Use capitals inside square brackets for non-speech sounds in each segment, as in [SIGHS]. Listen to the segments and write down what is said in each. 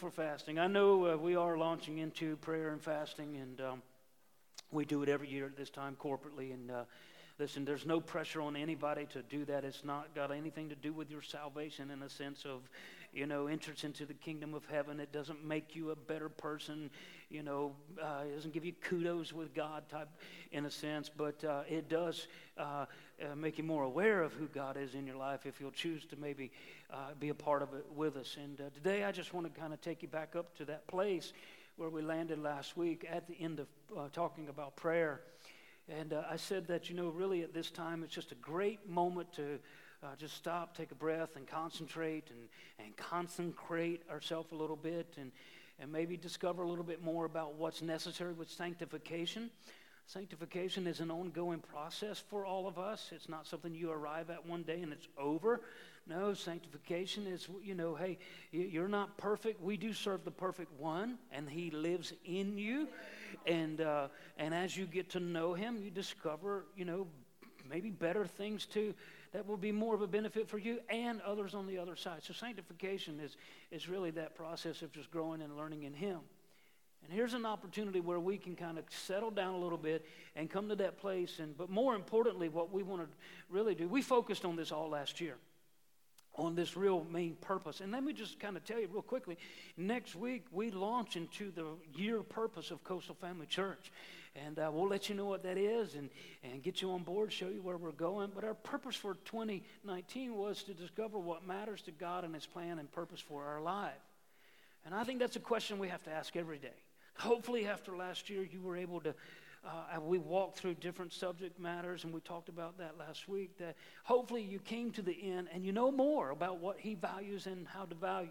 for fasting. I know uh, we are launching into prayer and fasting, and um, we do it every year at this time corporately. And uh, listen, there's no pressure on anybody to do that. It's not got anything to do with your salvation in a sense of, you know, entrance into the kingdom of heaven. It doesn't make you a better person, you know, uh, it doesn't give you kudos with God type in a sense, but uh, it does uh, make you more aware of who God is in your life if you'll choose to maybe uh, be a part of it with us. And uh, today I just want to kind of take you back up to that place where we landed last week at the end of uh, talking about prayer. And uh, I said that, you know, really at this time it's just a great moment to uh, just stop, take a breath, and concentrate and, and consecrate ourselves a little bit and, and maybe discover a little bit more about what's necessary with sanctification. Sanctification is an ongoing process for all of us. It's not something you arrive at one day and it's over. No, sanctification is, you know, hey, you're not perfect. We do serve the perfect one, and He lives in you. And, uh, and as you get to know Him, you discover, you know, maybe better things too that will be more of a benefit for you and others on the other side. So sanctification is, is really that process of just growing and learning in Him. And here's an opportunity where we can kind of settle down a little bit and come to that place. And but more importantly, what we want to really do, we focused on this all last year on this real main purpose. And let me just kind of tell you real quickly next week, we launch into the year purpose of Coastal Family Church. And uh, we'll let you know what that is and, and get you on board, show you where we're going. But our purpose for 2019 was to discover what matters to God and His plan and purpose for our life. And I think that's a question we have to ask every day. Hopefully, after last year, you were able to uh, we walked through different subject matters, and we talked about that last week. That hopefully you came to the end and you know more about what He values and how to value.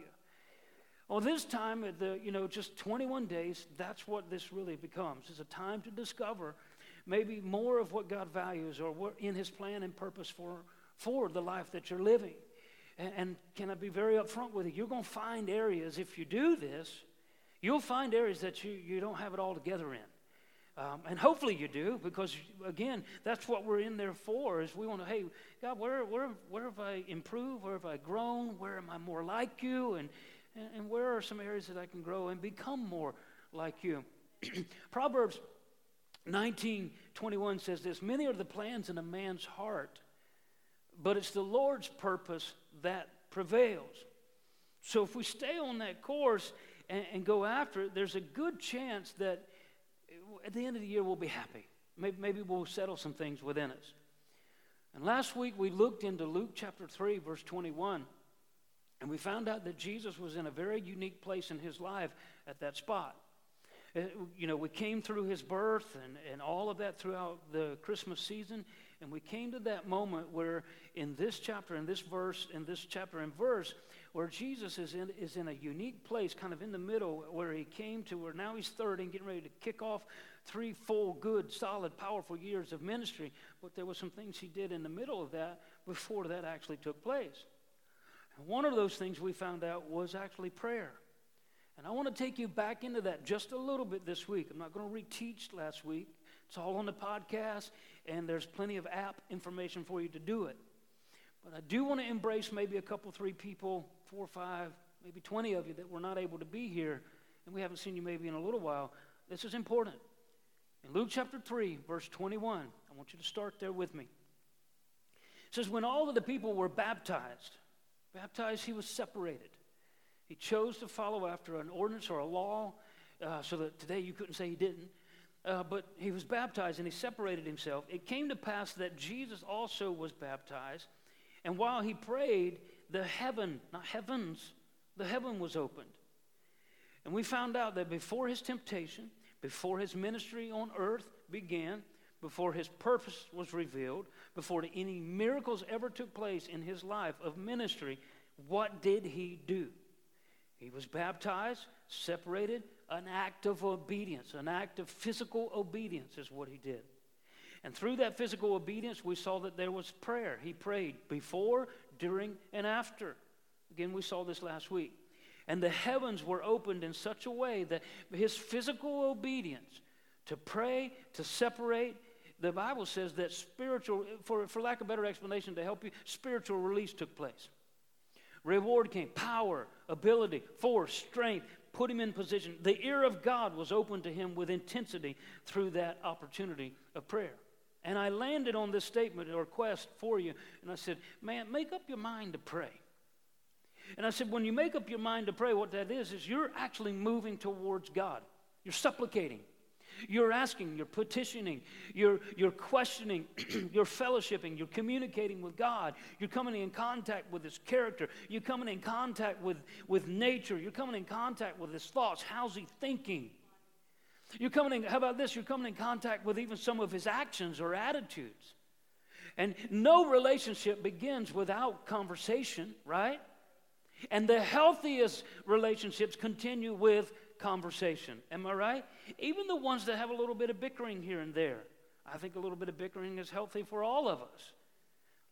Well, this time, at the you know just 21 days, that's what this really becomes. It's a time to discover maybe more of what God values or what in His plan and purpose for for the life that you're living. And, and can I be very upfront with you? You're going to find areas if you do this. You'll find areas that you, you don't have it all together in. Um, and hopefully you do, because again, that's what we're in there for. Is we want to, hey, God, where, where, where have I improved? Where have I grown? Where am I more like you? And, and, and where are some areas that I can grow and become more like you? [CLEARS THROAT] Proverbs 19, 21 says this Many are the plans in a man's heart, but it's the Lord's purpose that prevails. So if we stay on that course and, and go after it, there's a good chance that at the end of the year, we'll be happy. Maybe, maybe we'll settle some things within us. And last week, we looked into Luke chapter 3, verse 21, and we found out that Jesus was in a very unique place in his life at that spot. Uh, you know, we came through his birth and, and all of that throughout the Christmas season, and we came to that moment where in this chapter, in this verse, in this chapter and verse, where Jesus is in, is in a unique place, kind of in the middle, where he came to where now he's 30 and getting ready to kick off three full, good, solid, powerful years of ministry. But there were some things he did in the middle of that before that actually took place. And one of those things we found out was actually prayer. And I want to take you back into that just a little bit this week. I'm not going to reteach last week. It's all on the podcast, and there's plenty of app information for you to do it. But I do want to embrace maybe a couple, three people, four, or five, maybe 20 of you that were not able to be here, and we haven't seen you maybe in a little while. This is important. In Luke chapter 3, verse 21, I want you to start there with me. It says, When all of the people were baptized, baptized, he was separated. He chose to follow after an ordinance or a law, uh, so that today you couldn't say he didn't. Uh, but he was baptized and he separated himself. It came to pass that Jesus also was baptized. And while he prayed, the heaven, not heavens, the heaven was opened. And we found out that before his temptation, before his ministry on earth began, before his purpose was revealed, before any miracles ever took place in his life of ministry, what did he do? He was baptized, separated, an act of obedience, an act of physical obedience is what he did. And through that physical obedience, we saw that there was prayer. He prayed before, during, and after. Again, we saw this last week. And the heavens were opened in such a way that his physical obedience to pray, to separate, the Bible says that spiritual, for, for lack of better explanation to help you, spiritual release took place. Reward came power, ability, force, strength, put him in position. The ear of God was open to him with intensity through that opportunity of prayer. And I landed on this statement or request for you, and I said, Man, make up your mind to pray. And I said, when you make up your mind to pray, what that is, is you're actually moving towards God. You're supplicating. You're asking, you're petitioning, you're, you're questioning, [CLEARS THROAT] you're fellowshipping, you're communicating with God. You're coming in contact with His character. You're coming in contact with, with nature. You're coming in contact with His thoughts. How's He thinking? You're coming in, how about this? You're coming in contact with even some of His actions or attitudes. And no relationship begins without conversation, right? And the healthiest relationships continue with conversation. Am I right? Even the ones that have a little bit of bickering here and there. I think a little bit of bickering is healthy for all of us.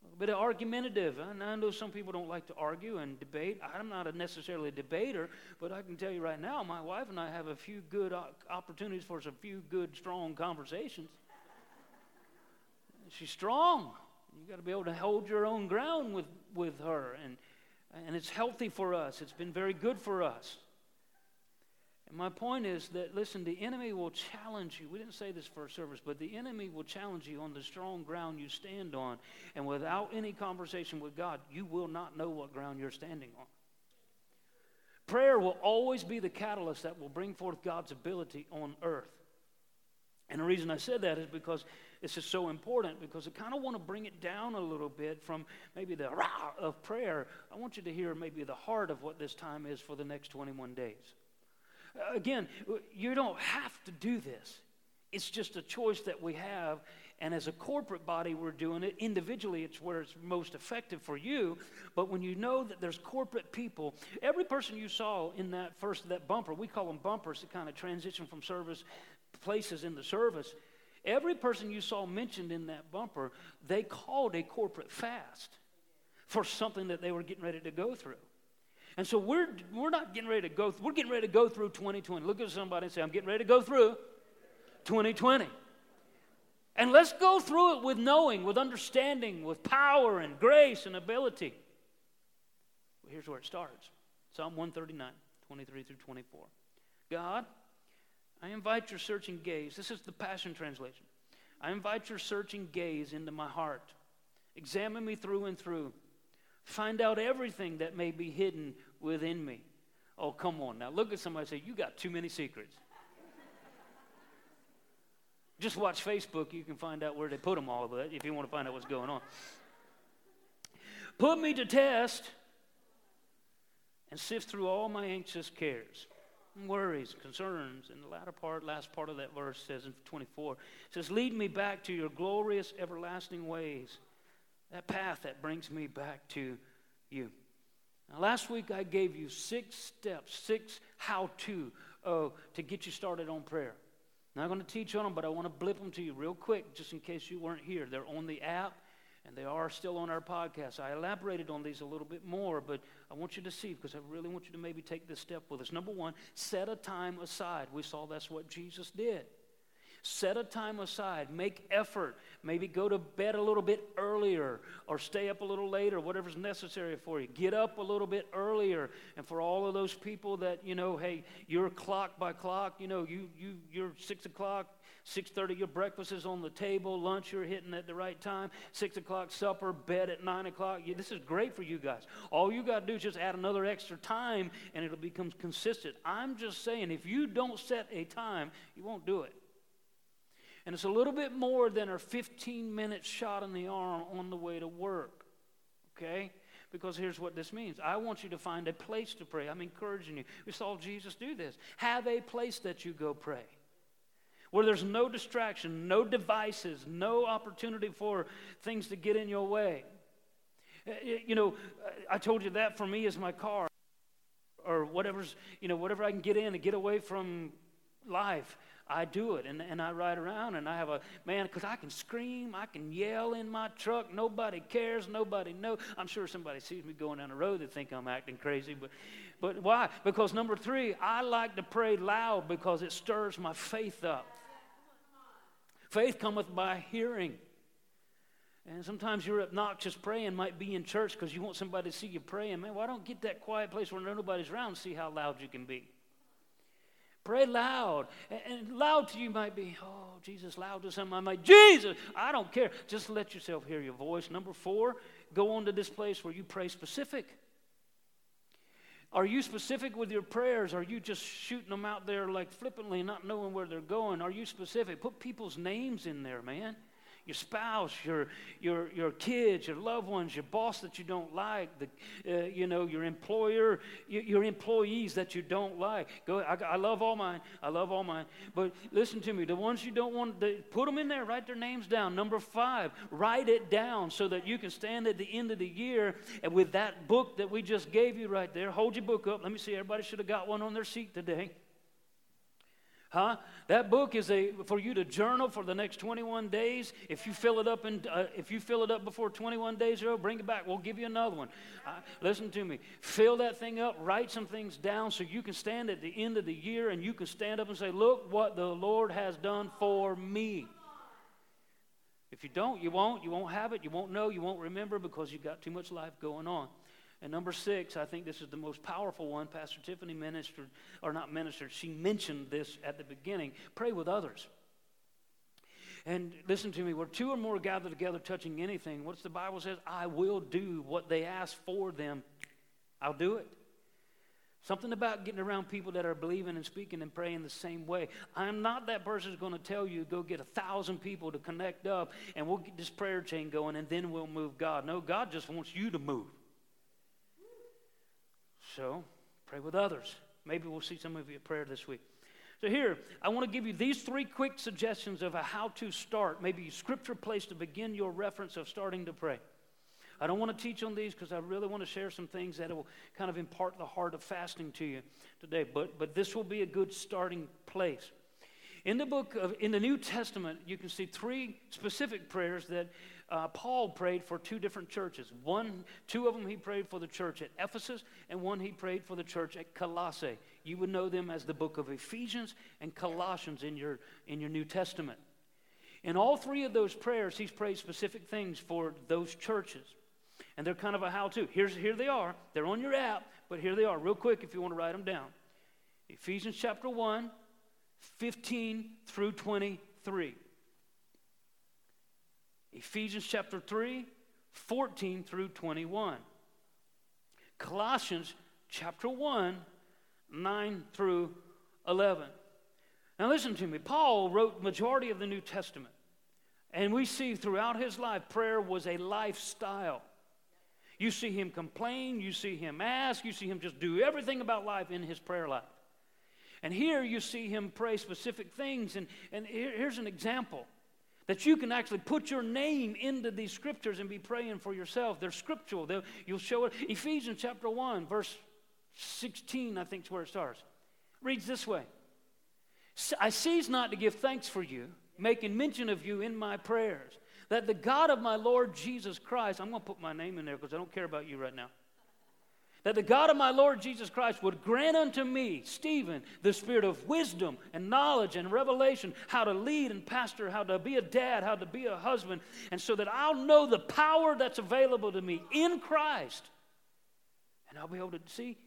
A bit of argumentative. And I know some people don't like to argue and debate. I'm not a necessarily a debater, but I can tell you right now, my wife and I have a few good opportunities for some few good, strong conversations. She's strong. You got to be able to hold your own ground with, with her. And and it's healthy for us, it's been very good for us. And my point is that, listen, the enemy will challenge you. We didn't say this first service, but the enemy will challenge you on the strong ground you stand on. And without any conversation with God, you will not know what ground you're standing on. Prayer will always be the catalyst that will bring forth God's ability on earth. And the reason I said that is because this is so important because I kind of want to bring it down a little bit from maybe the rah of prayer. I want you to hear maybe the heart of what this time is for the next 21 days. Again, you don't have to do this. It's just a choice that we have. And as a corporate body, we're doing it. Individually, it's where it's most effective for you. But when you know that there's corporate people, every person you saw in that first, that bumper, we call them bumpers to kind of transition from service places in the service. Every person you saw mentioned in that bumper, they called a corporate fast for something that they were getting ready to go through. And so we're, we're not getting ready to go, we're getting ready to go through 2020. Look at somebody and say, I'm getting ready to go through 2020. And let's go through it with knowing, with understanding, with power and grace and ability. Well, here's where it starts Psalm 139, 23 through 24. God, I invite your searching gaze. This is the Passion Translation. I invite your searching gaze into my heart. Examine me through and through. Find out everything that may be hidden within me. Oh, come on now. Look at somebody and say, You got too many secrets. Just watch Facebook. You can find out where they put them all, but if you want to find out what's going on. Put me to test and sift through all my anxious cares worries, concerns. And the latter part, last part of that verse says in 24, it says, Lead me back to your glorious everlasting ways, that path that brings me back to you. Now, last week I gave you six steps, six how to uh, to get you started on prayer. Not going to teach on them, but I want to blip them to you real quick just in case you weren't here. They're on the app and they are still on our podcast. I elaborated on these a little bit more, but I want you to see because I really want you to maybe take this step with us. Number one, set a time aside. We saw that's what Jesus did. Set a time aside. Make effort. Maybe go to bed a little bit earlier or stay up a little later, whatever's necessary for you. Get up a little bit earlier. And for all of those people that, you know, hey, you're clock by clock, you know, you, you, you're six o'clock, 6.30 your breakfast is on the table lunch you're hitting at the right time 6 o'clock supper bed at 9 o'clock this is great for you guys all you got to do is just add another extra time and it'll become consistent i'm just saying if you don't set a time you won't do it and it's a little bit more than a 15 minute shot in the arm on the way to work okay because here's what this means I want you to find a place to pray. I'm encouraging you. We saw Jesus do this. Have a place that you go pray where there's no distraction, no devices, no opportunity for things to get in your way. Eh, you know, I told you that for me is my car or whatever's, you know, whatever I can get in and get away from life. I do it and, and I ride around and I have a man because I can scream, I can yell in my truck. Nobody cares, nobody knows. I'm sure somebody sees me going down the road, they think I'm acting crazy, but but why? Because number three, I like to pray loud because it stirs my faith up. Faith cometh by hearing. And sometimes your obnoxious praying might be in church because you want somebody to see you praying. Man, why don't get that quiet place where nobody's around and see how loud you can be? Pray loud. And, loud to you might be, oh, Jesus, loud to some. I might, Jesus, I don't care. Just let yourself hear your voice. Number four, go on to this place where you pray specific. Are you specific with your prayers? Are you just shooting them out there like flippantly, not knowing where they're going? Are you specific? Put people's names in there, man your spouse, your, your, your kids, your loved ones, your boss that you don't like, the, uh, you know, your employer, your, your, employees that you don't like. Go, I, I, love all mine. I love all mine. But listen to me, the ones you don't want, to, put them in there, write their names down. Number five, write it down so that you can stand at the end of the year and with that book that we just gave you right there. Hold your book up. Let me see, everybody should have got one on their seat today. Huh? That book is a for you to journal for the next 21 days. If you fill it up and uh, if you fill it up before 21 days are bring it back. We'll give you another one. Uh, listen to me. Fill that thing up. Write some things down so you can stand at the end of the year and you can stand up and say, "Look what the Lord has done for me." If you don't, you won't. You won't have it. You won't know. You won't remember because you've got too much life going on. And number six, I think this is the most powerful one. Pastor Tiffany ministered, or not ministered, she mentioned this at the beginning. Pray with others. And listen to me, where two or more gather together touching anything, what's the Bible says? I will do what they ask for them. I'll do it. Something about getting around people that are believing and speaking and praying the same way. I'm not that person who's going to tell you go get a thousand people to connect up and we'll get this prayer chain going and then we'll move God. No, God just wants you to move. So pray with others. Maybe we'll see some of you at prayer this week. So, here, I want to give you these three quick suggestions of a how to start, maybe scripture place to begin your reference of starting to pray. I don't want to teach on these because I really want to share some things that will kind of impart the heart of fasting to you today, but, but this will be a good starting place. In the book of, in the New Testament, you can see three specific prayers that uh, Paul prayed for two different churches. One, two of them he prayed for the church at Ephesus, and one he prayed for the church at Colossae. You would know them as the book of Ephesians and Colossians in your, in your New Testament. In all three of those prayers, he's prayed specific things for those churches. And they're kind of a how to. Here's, here they are. They're on your app, but here they are, real quick if you want to write them down. Ephesians chapter 1, 15 through 23. Ephesians chapter 3, 14 through 21. Colossians chapter 1, 9 through 11. Now listen to me. Paul wrote majority of the New Testament. And we see throughout his life prayer was a lifestyle. You see him complain, you see him ask, you see him just do everything about life in his prayer life. And here you see him pray specific things. And, and here, here's an example that you can actually put your name into these scriptures and be praying for yourself. They're scriptural. They'll, you'll show it. Ephesians chapter 1, verse 16, I think is where it starts. Reads this way I cease not to give thanks for you, making mention of you in my prayers, that the God of my Lord Jesus Christ, I'm going to put my name in there because I don't care about you right now that the God of my Lord Jesus Christ would grant unto me, Stephen, the spirit of wisdom and knowledge and revelation, how to lead and pastor, how to be a dad, how to be a husband, and so that I'll know the power that's available to me in Christ. And I'll be able to see.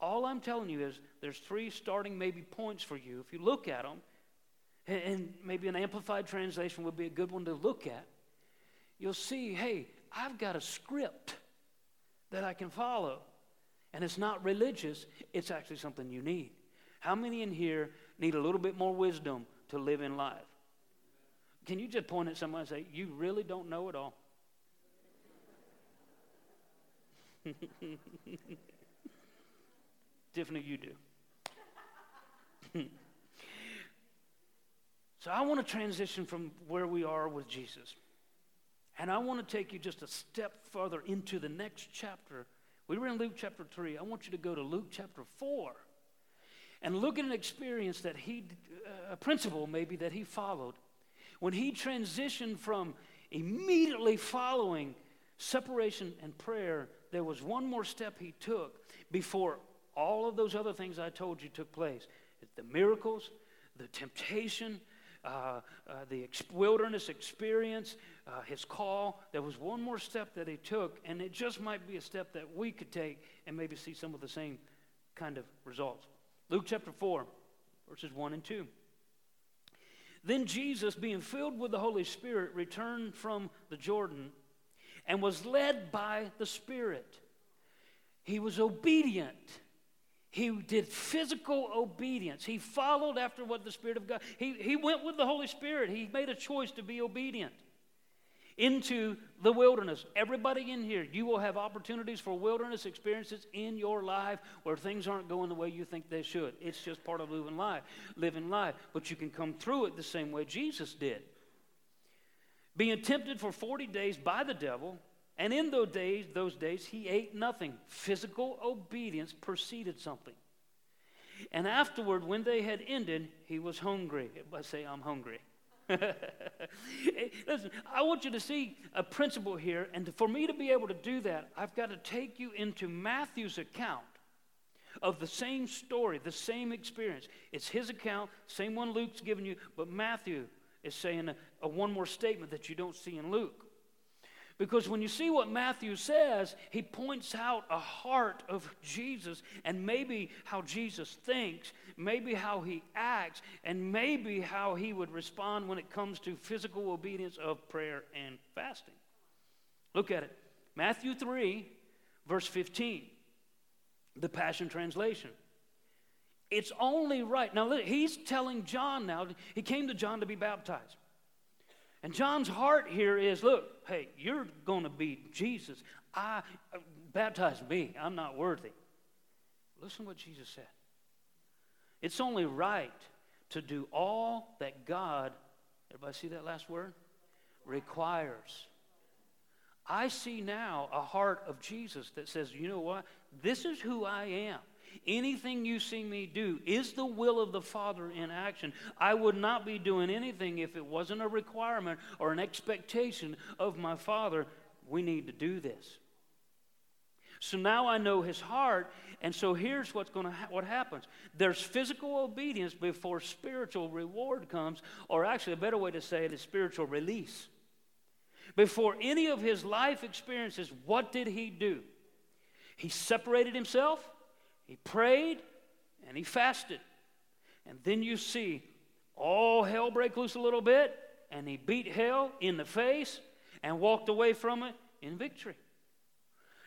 All I'm telling you is there's three starting maybe points for you. If you look at them, and maybe an amplified translation would be a good one to look at, you'll see hey, I've got a script that I can follow. And it's not religious, it's actually something you need. How many in here need a little bit more wisdom to live in life? Can you just point at someone and say, You really don't know it all? [LAUGHS] Tiffany, you do. [LAUGHS] so I want to transition from where we are with Jesus. And I want to take you just a step further into the next chapter we were in Luke chapter 3. I want you to go to Luke chapter 4 and look at an experience that he, uh, a principle maybe that he followed. When he transitioned from immediately following separation and prayer, there was one more step he took before all of those other things I told you took place the miracles, the temptation, uh, uh, the ex- wilderness experience, uh, his call. There was one more step that he took, and it just might be a step that we could take and maybe see some of the same kind of results. Luke chapter 4, verses 1 and 2. Then Jesus, being filled with the Holy Spirit, returned from the Jordan and was led by the Spirit. He was obedient. He did physical obedience. He followed after what the Spirit of God. He, he went with the Holy Spirit. He made a choice to be obedient into the wilderness. Everybody in here, you will have opportunities for wilderness experiences in your life where things aren't going the way you think they should. It's just part of living life, living life. But you can come through it the same way Jesus did. Being tempted for 40 days by the devil, and in those days, those days he ate nothing. Physical obedience preceded something. And afterward, when they had ended, he was hungry. Everybody say, I'm hungry. [LAUGHS] Listen, I want you to see a principle here, and for me to be able to do that, I've got to take you into Matthew's account of the same story, the same experience. It's his account, same one Luke's given you, but Matthew is saying a, a one more statement that you don't see in Luke. Because when you see what Matthew says, he points out a heart of Jesus and maybe how Jesus thinks, maybe how he acts, and maybe how he would respond when it comes to physical obedience of prayer and fasting. Look at it. Matthew 3, verse 15, the Passion Translation. It's only right. Now, he's telling John now, he came to John to be baptized. And John's heart here is look, hey, you're going to be Jesus. I uh, baptize me. I'm not worthy. Listen what Jesus said. It's only right to do all that God, everybody see that last word? Requires. I see now a heart of Jesus that says, you know what? This is who I am. Anything you see me do is the will of the Father in action. I would not be doing anything if it wasn't a requirement or an expectation of my Father. We need to do this. So now I know his heart, and so here's what's going to ha- what happens. There's physical obedience before spiritual reward comes, or actually a better way to say it is spiritual release. Before any of his life experiences, what did he do? He separated himself he prayed and he fasted. And then you see all hell break loose a little bit, and he beat hell in the face and walked away from it in victory.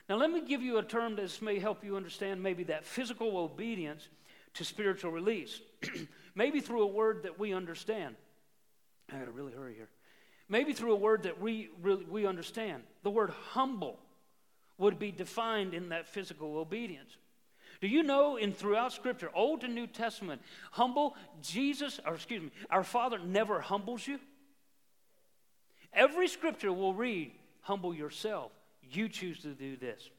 Now, let me give you a term that may help you understand maybe that physical obedience to spiritual release. [CLEARS THROAT] maybe through a word that we understand. I got to really hurry here. Maybe through a word that we really we understand. The word humble would be defined in that physical obedience. Do you know in throughout Scripture, Old and New Testament, humble Jesus, or excuse me, our Father never humbles you? Every Scripture will read, humble yourself. You choose to do this.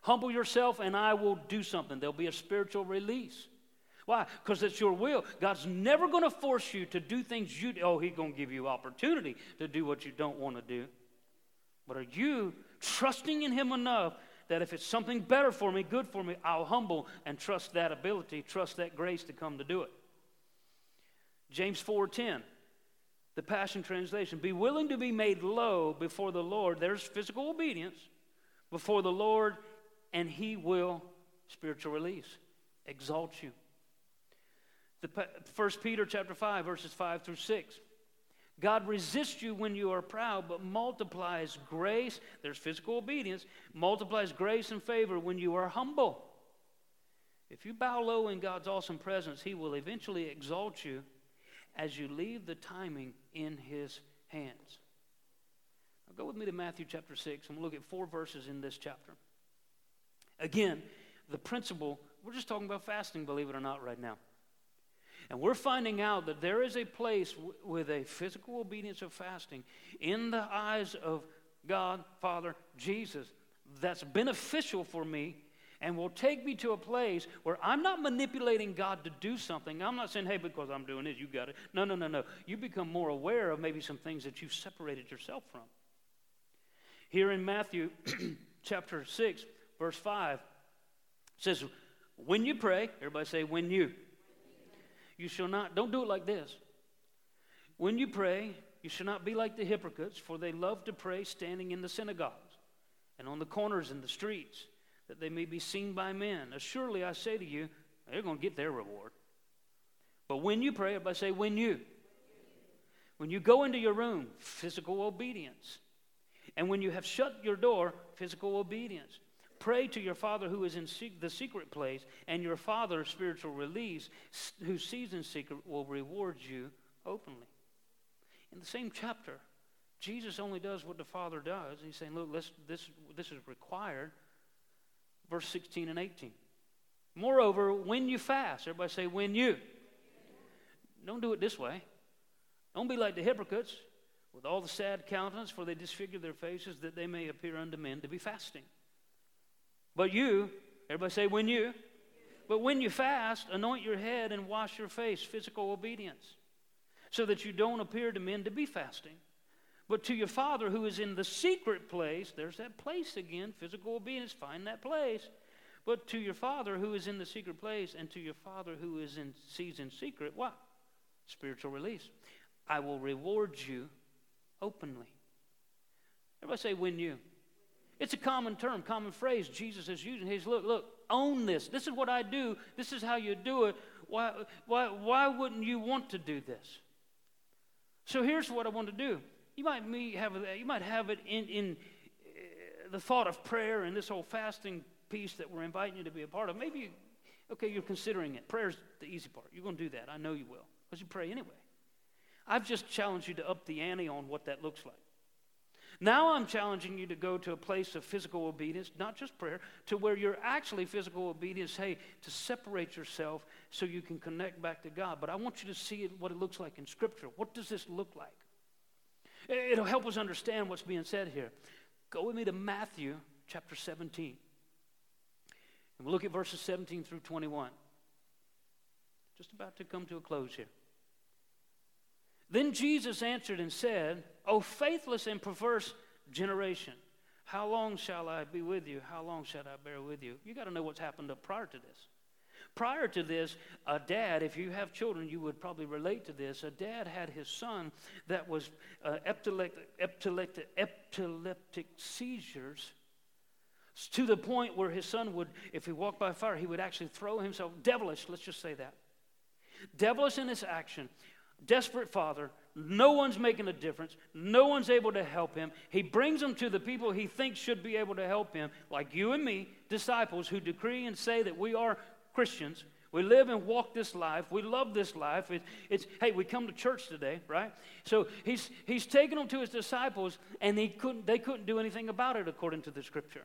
Humble yourself, and I will do something. There'll be a spiritual release. Why? Because it's your will. God's never going to force you to do things you. Oh, He's going to give you opportunity to do what you don't want to do. But are you trusting in Him enough that if it's something better for me, good for me, I'll humble and trust that ability, trust that grace to come to do it. James 4:10, the Passion Translation, be willing to be made low before the Lord. There's physical obedience before the Lord, and He will spiritual release, exalt you. The 1 Peter chapter 5, verses 5 through 6. God resists you when you are proud, but multiplies grace, there's physical obedience, multiplies grace and favor when you are humble. If you bow low in God's awesome presence, He will eventually exalt you as you leave the timing in His hands. Now go with me to Matthew chapter 6, and we'll look at four verses in this chapter. Again, the principle, we're just talking about fasting, believe it or not, right now. And we're finding out that there is a place w- with a physical obedience of fasting in the eyes of God, Father, Jesus, that's beneficial for me and will take me to a place where I'm not manipulating God to do something. I'm not saying, hey, because I'm doing this, you got it. No, no, no, no. You become more aware of maybe some things that you've separated yourself from. Here in Matthew [CLEARS THROAT] chapter 6, verse 5, says, When you pray, everybody say, when you. You shall not, don't do it like this. When you pray, you shall not be like the hypocrites, for they love to pray standing in the synagogues and on the corners in the streets, that they may be seen by men. Assuredly, I say to you, they're going to get their reward. But when you pray, everybody say, when you. When you go into your room, physical obedience. And when you have shut your door, physical obedience. Pray to your Father who is in the secret place, and your Father, spiritual release, who sees in secret, will reward you openly. In the same chapter, Jesus only does what the Father does. He's saying, look, this, this, this is required. Verse 16 and 18. Moreover, when you fast, everybody say, when you. Don't do it this way. Don't be like the hypocrites with all the sad countenance, for they disfigure their faces that they may appear unto men to be fasting. But you, everybody say, when you. But when you fast, anoint your head and wash your face, physical obedience, so that you don't appear to men to be fasting. But to your Father who is in the secret place, there's that place again, physical obedience, find that place. But to your Father who is in the secret place, and to your Father who is in, sees in secret, what? Spiritual release. I will reward you openly. Everybody say, when you. It's a common term, common phrase Jesus is using. He's, look, look, own this. This is what I do. This is how you do it. Why, why, why wouldn't you want to do this? So here's what I want to do. You might have, you might have it in, in uh, the thought of prayer and this whole fasting piece that we're inviting you to be a part of. Maybe, you, okay, you're considering it. Prayer's the easy part. You're going to do that. I know you will, because you pray anyway. I've just challenged you to up the ante on what that looks like. Now I'm challenging you to go to a place of physical obedience, not just prayer, to where you're actually physical obedience, hey, to separate yourself so you can connect back to God. But I want you to see what it looks like in Scripture. What does this look like? It'll help us understand what's being said here. Go with me to Matthew chapter 17. And we'll look at verses 17 through 21. Just about to come to a close here. Then Jesus answered and said, O faithless and perverse generation, how long shall I be with you? How long shall I bear with you? You got to know what's happened up prior to this. Prior to this, a dad, if you have children, you would probably relate to this. A dad had his son that was uh, epileptic, epileptic, epileptic seizures to the point where his son would, if he walked by fire, he would actually throw himself, devilish, let's just say that. Devilish in his action desperate father. No one's making a difference. No one's able to help him. He brings them to the people he thinks should be able to help him, like you and me, disciples who decree and say that we are Christians. We live and walk this life. We love this life. It, it's hey, we come to church today, right? So he's he's taken them to his disciples, and he couldn't they couldn't do anything about it according to the scripture.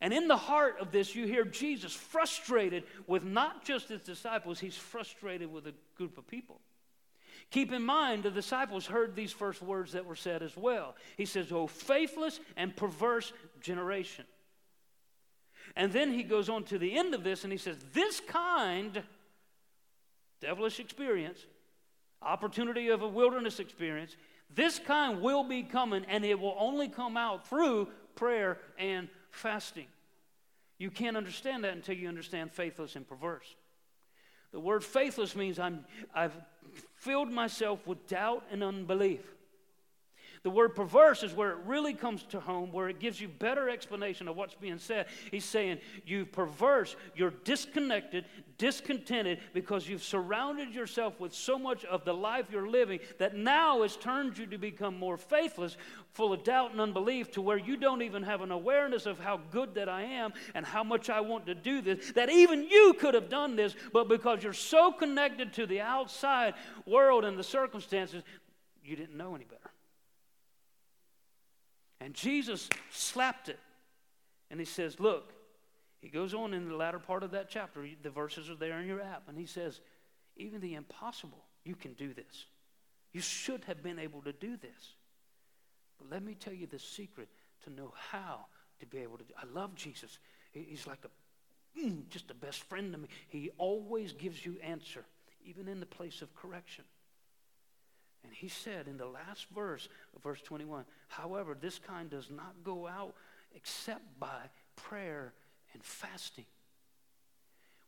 And in the heart of this, you hear Jesus frustrated with not just his disciples, he's frustrated with a group of people. Keep in mind, the disciples heard these first words that were said as well. He says, Oh, faithless and perverse generation. And then he goes on to the end of this and he says, This kind, devilish experience, opportunity of a wilderness experience, this kind will be coming and it will only come out through prayer and fasting. You can't understand that until you understand faithless and perverse. The word faithless means I'm, I've filled myself with doubt and unbelief. The word perverse is where it really comes to home, where it gives you better explanation of what's being said. He's saying, You perverse, you're disconnected, discontented, because you've surrounded yourself with so much of the life you're living that now has turned you to become more faithless, full of doubt and unbelief, to where you don't even have an awareness of how good that I am and how much I want to do this, that even you could have done this, but because you're so connected to the outside world and the circumstances, you didn't know any better. And Jesus slapped it. And he says, Look, he goes on in the latter part of that chapter. The verses are there in your app. And he says, Even the impossible, you can do this. You should have been able to do this. But let me tell you the secret to know how to be able to do I love Jesus. He's like a, mm, just the best friend to me. He always gives you answer, even in the place of correction. And he said in the last verse verse 21 however, this kind does not go out except by prayer and fasting.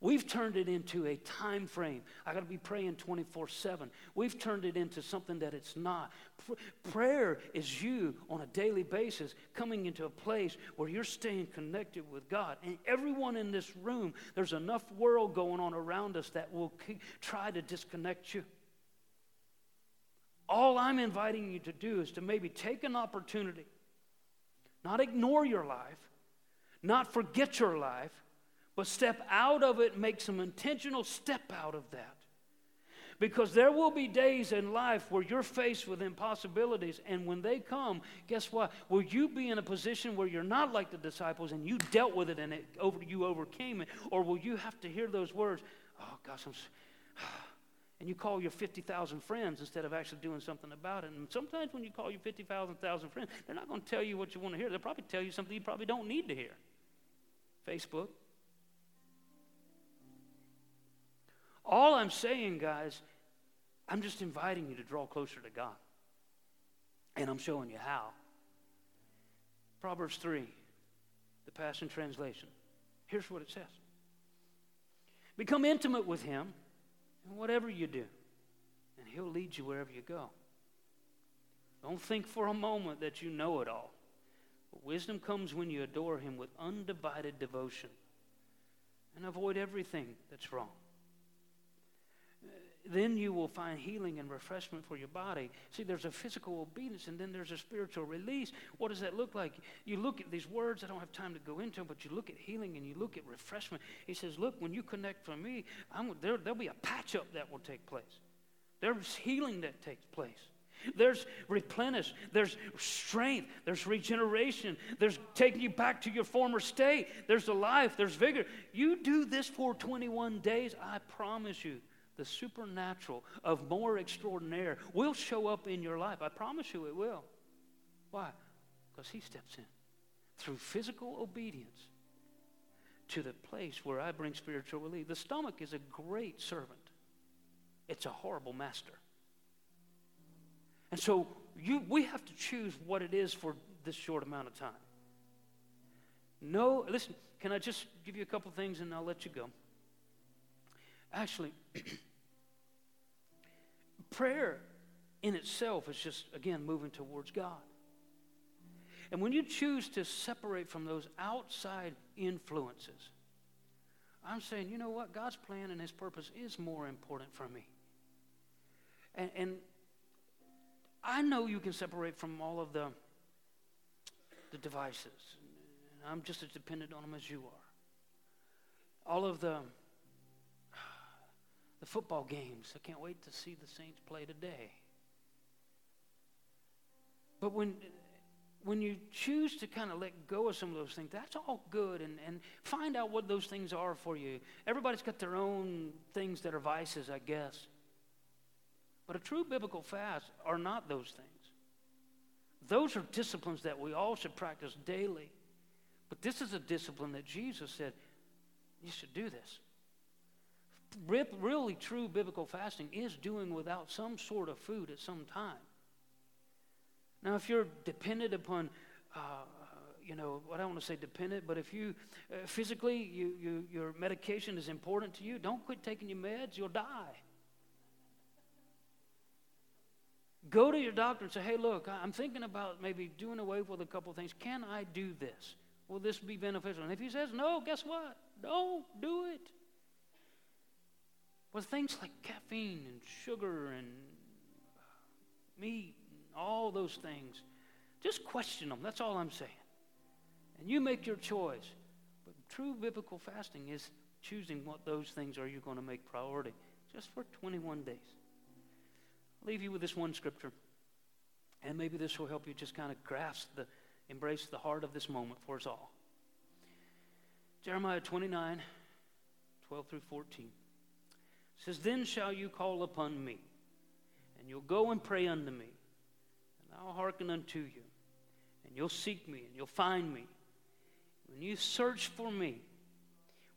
We've turned it into a time frame. I got to be praying 24 7. We've turned it into something that it's not. prayer is you on a daily basis coming into a place where you're staying connected with God. And everyone in this room, there's enough world going on around us that will try to disconnect you. All I'm inviting you to do is to maybe take an opportunity, not ignore your life, not forget your life but step out of it, make some intentional step out of that. Because there will be days in life where you're faced with impossibilities, and when they come, guess what? Will you be in a position where you're not like the disciples and you dealt with it and it over, you overcame it? Or will you have to hear those words, oh gosh, I'm. [SIGHS] and you call your 50,000 friends instead of actually doing something about it. And sometimes when you call your 50,000 friends, they're not going to tell you what you want to hear. They'll probably tell you something you probably don't need to hear. Facebook, All I'm saying, guys, I'm just inviting you to draw closer to God. And I'm showing you how. Proverbs 3, the Passion Translation. Here's what it says Become intimate with Him in whatever you do, and He'll lead you wherever you go. Don't think for a moment that you know it all. But wisdom comes when you adore Him with undivided devotion and avoid everything that's wrong then you will find healing and refreshment for your body. See, there's a physical obedience and then there's a spiritual release. What does that look like? You look at these words, I don't have time to go into them, but you look at healing and you look at refreshment. He says, Look, when you connect for me, there, there'll be a patch up that will take place. There's healing that takes place. There's replenish. There's strength. There's regeneration. There's taking you back to your former state. There's a life. There's vigor. You do this for 21 days, I promise you, the supernatural of more extraordinaire will show up in your life. I promise you it will. Why? Because He steps in through physical obedience to the place where I bring spiritual relief. The stomach is a great servant, it's a horrible master. And so you, we have to choose what it is for this short amount of time. No, listen, can I just give you a couple things and I'll let you go? Actually, [CLEARS THROAT] prayer in itself is just, again, moving towards God. And when you choose to separate from those outside influences, I'm saying, you know what? God's plan and His purpose is more important for me. And, and I know you can separate from all of the, the devices. I'm just as dependent on them as you are. All of the the football games. I can't wait to see the Saints play today. But when when you choose to kind of let go of some of those things, that's all good and, and find out what those things are for you. Everybody's got their own things that are vices, I guess. But a true biblical fast are not those things. Those are disciplines that we all should practice daily. But this is a discipline that Jesus said, you should do this really true biblical fasting is doing without some sort of food at some time. Now, if you're dependent upon, uh, you know, what I want to say dependent, but if you uh, physically, you, you, your medication is important to you, don't quit taking your meds, you'll die. Go to your doctor and say, hey, look, I'm thinking about maybe doing away with a couple things. Can I do this? Will this be beneficial? And if he says no, guess what? Don't do it. With things like caffeine and sugar and meat and all those things, just question them. That's all I'm saying. And you make your choice. But true biblical fasting is choosing what those things are you going to make priority just for 21 days. I'll leave you with this one scripture. And maybe this will help you just kind of grasp the, embrace the heart of this moment for us all. Jeremiah 29, 12 through 14 says, Then shall you call upon me, and you'll go and pray unto me, and I'll hearken unto you, and you'll seek me, and you'll find me. When you search for me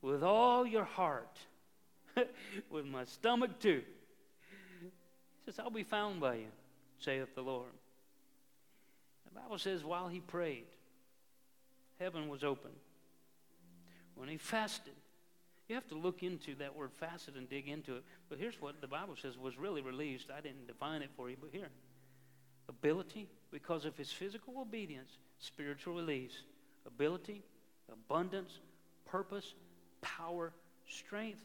with all your heart, [LAUGHS] with my stomach too, he says, I'll be found by you, saith the Lord. The Bible says, while he prayed, heaven was open. When he fasted, You have to look into that word facet and dig into it. But here's what the Bible says was really released. I didn't define it for you, but here. Ability, because of his physical obedience, spiritual release. Ability, abundance, purpose, power, strength,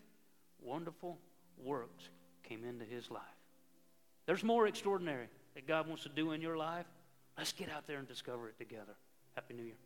wonderful works came into his life. There's more extraordinary that God wants to do in your life. Let's get out there and discover it together. Happy New Year.